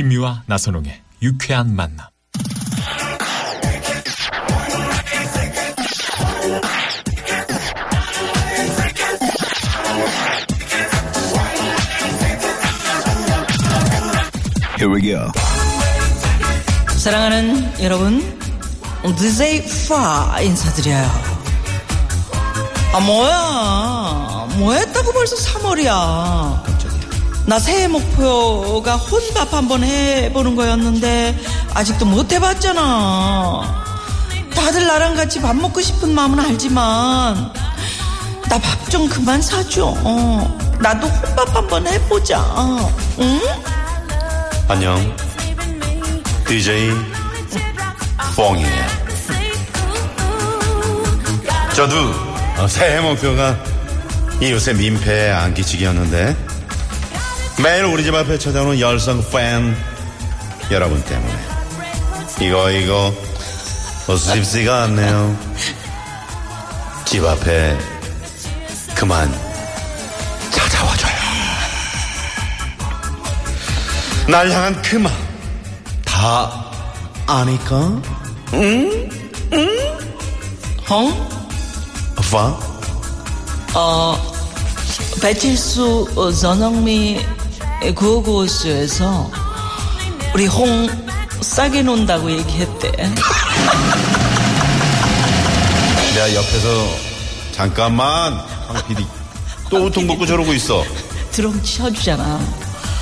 김미화 나선홍의 유쾌한 만남. Here we go. 사랑하는 여러분, DJ 파 인사드려요. 아 뭐야? 뭐 했다고 벌써 3월이야. 나 새해 목표가 혼밥 한번 해보는 거였는데 아직도 못 해봤잖아. 다들 나랑 같이 밥 먹고 싶은 마음은 알지만 나 밥 좀 그만 사줘. 어, 나도 혼밥 한번 해보자. 응? 안녕. DJ 뽕이에요. 저도 어, 새해 목표가 이 요새 민폐에 안 끼치기였는데 매일 우리 집 앞에 찾아오는 열성 팬 여러분 때문에 이거 이거 쉽지가 않네요. 집 앞에 그만 찾아와줘요. 날 향한 그 마음 다 아니까? 어? 오빠? 어, 배칠수 어, 전영미 구호고쇼에서 우리 홍 싸게 논다고 얘기했대. 내가 옆에서 잠깐만 황 PD 또 우통 먹고 저러고 있어 드럼 치워주잖아.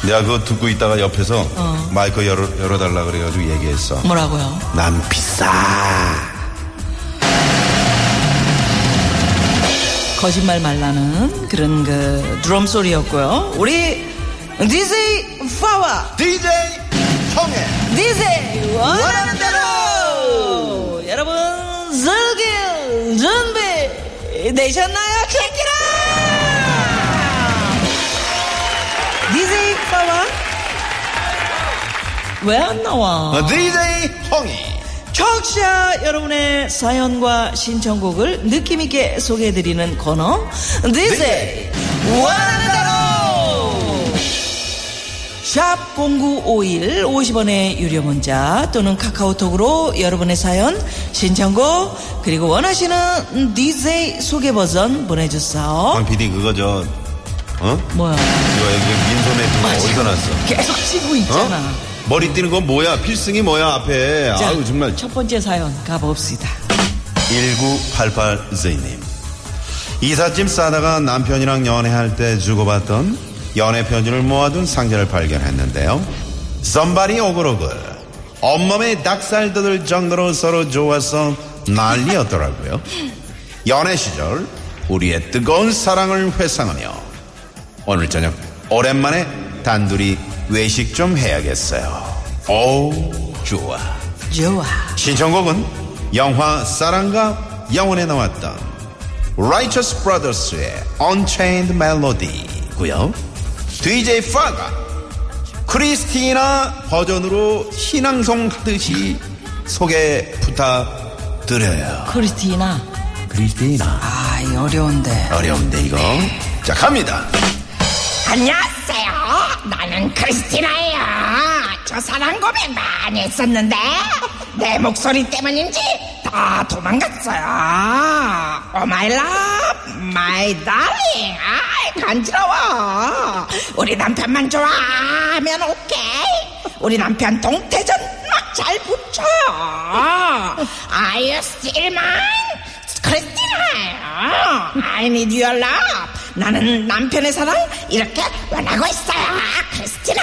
내가 그거 듣고 있다가 옆에서 어. 마이크 열어, 열어달라 그래가지고 얘기했어 뭐라고요? 난 비싸 거짓말 말라는 그런 그 드럼 소리였고요. 우리 DJ 파와 DJ 형의 DJ 원하는 대로. 여러분 즐길 준비 되셨나요? 체키라! DJ 파와? 왜안 나와? DJ 형이. 청취자 여러분의 사연과 신청곡을 느낌있게 소개해드리는 코너 DJ 원하는 대로 샵 0951 50원의 유료 문자 또는 카카오톡으로 여러분의 사연 신청곡 그리고 원하시는 DJ 소개 버전 보내주세요 황 PD 그거 저 어? 뭐야 이거 여기 민소매 그거 어디서 났어? 계속 치고 있잖아 어? 머리 띠는 건 뭐야? 필승이 뭐야 앞에 자, 아유 정말 첫 번째 사연 가봅시다 1988제이님. 이삿짐 싸다가 남편이랑 연애할 때 주고받던 연애 편지를 모아둔 상자를 발견했는데요. 썸바리 오글오글. 온몸에 닭살 돋을 정도로 서로 좋아서 난리였더라고요. 연애 시절 우리의 뜨거운 사랑을 회상하며 오늘 저녁 오랜만에 단둘이 외식 좀 해야겠어요. 오, 좋아. 좋아 신청곡은 영화 사랑과 영혼에 나왔던 Righteous Brothers의 Unchained Melody고요. DJ 파가 크리스티나 버전으로 신앙송 하듯이 소개 부탁드려요. 크리스티나 크리스티나 아 이 어려운데 어려운데 이거 자 갑니다. 안녕하세요. 나는 크리스티나예요. 저 사랑 고백 많이 했었는데 내 목소리 때문인지 다 도망갔어요. Oh my love my darling. 아이 간지러워. 우리 남편만 좋아하면 오케이. 우리 남편 동태전 막 잘 부쳐요. Are you still mine? 크리스티나예요. I need your love. 나는 남편의 사랑 이렇게 원하고 있어요. 크리스티나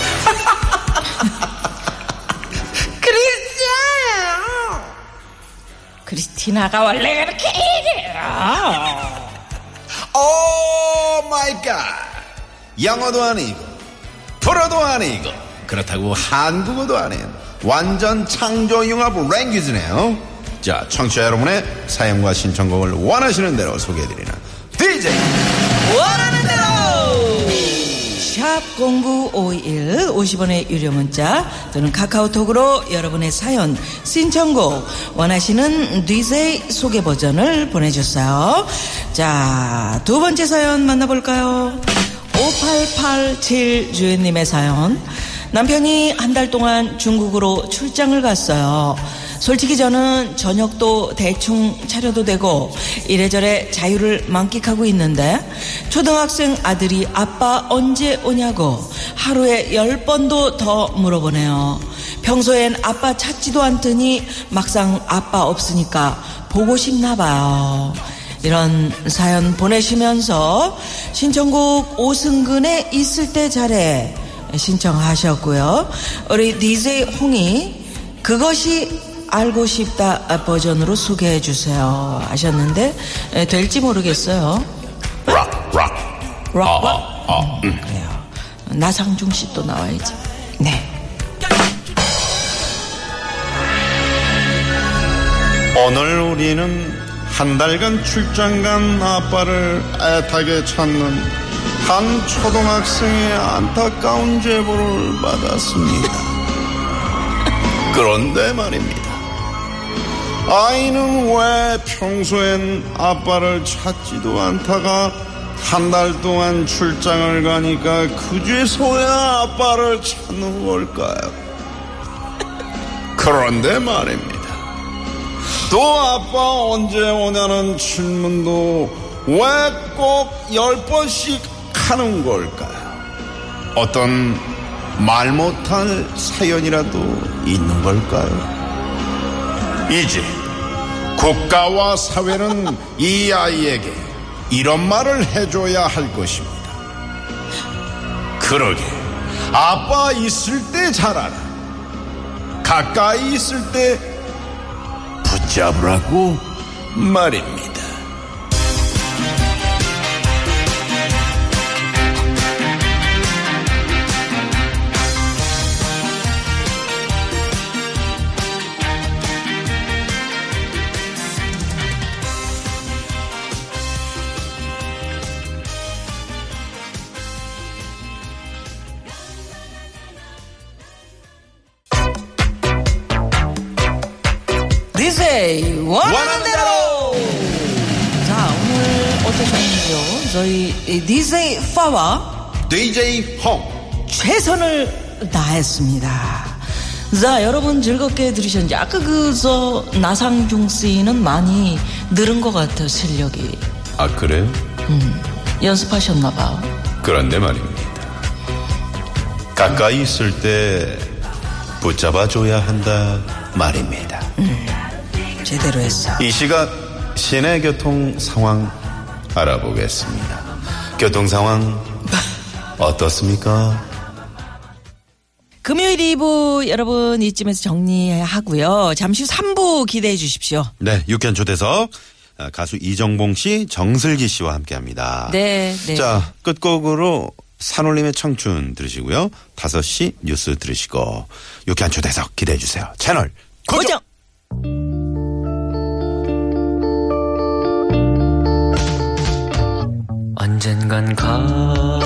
티나가 원래? 그렇게 이래요 Oh my God. 영어도 아니고, 불어도 아니고, 그렇다고 한국어도 아닌 완전 창조 융합 language네요. 자, 청취자 여러분의 사연과 신청곡을 원하시는 대로 소개해드리는 DJ. 원하는 샵 0951 50원의 유료 문자 또는 카카오톡으로 여러분의 사연 신청곡 원하시는 DJ 소개 버전을 보내주세요. 자 두 번째 사연 만나볼까요? 5887 주연님의 사연 남편이 한 달 동안 중국으로 출장을 갔어요 솔직히 저는 저녁도 대충 차려도 되고 이래저래 자유를 만끽하고 있는데 초등학생 아들이 아빠 언제 오냐고 하루에 열 번도 더 물어보네요. 평소엔 아빠 찾지도 않더니 막상 아빠 없으니까 보고 싶나 봐요. 이런 사연 보내시면서 신청곡 오승근의 있을 때 잘해 신청하셨고요. 우리 DJ 홍이 그것이 알고 싶다 버전으로 소개해 주세요 하셨는데 에, 될지 모르겠어요. 락, 락. 락, 락? 음, 그래요. 나상중 씨 또 나와야지. 네. 오늘 우리는 한 달간 출장 간 아빠를 애타게 찾는 한 초등학생의 안타까운 제보를 받았습니다. 그런데 말입니다. 아이는 왜 평소엔 아빠를 찾지도 않다가 한 달 동안 출장을 가니까 그제서야 아빠를 찾는 걸까요? 그런데 말입니다. 또 아빠 언제 오냐는 질문도 왜 꼭 열 번씩 하는 걸까요? 어떤 말 못할 사연이라도 있는 걸까요? 이제 국가와 사회는 이 아이에게 이런 말을 해줘야 할 것입니다. 그러게 아빠 있을 때 잘하라. 가까이 있을 때 붙잡으라고 말입니다. DJ 원하는 대로. 자 오늘 어떠셨는지요? 저희 이 DJ 파와 DJ 홈 최선을 다했습니다. 자, 여러분 즐겁게 들으셨는지 아까 그저 나상중 씨는 많이 늘은 것 같아요, 실력이. 아 그래요? 연습하셨나 봐. 그런데 말입니다. 가까이 있을 때 붙잡아줘야 한다 말입니다. 제대로 했어. 이 시각 시내 교통 상황 알아보겠습니다. 교통 상황 어떻습니까? 금요일 2부 여러분 이쯤에서 정리하고요. 잠시 후 3부 기대해 주십시오. 네, 육현 초대석 아, 가수 이정봉 씨, 정슬기 씨와 함께합니다. 네, 네. 자, 끝곡으로 산울림의 청춘 들으시고요. 5시 뉴스 들으시고 육현 초대석 기대해 주세요. 채널 고정. 고정. 언젠간 가겠지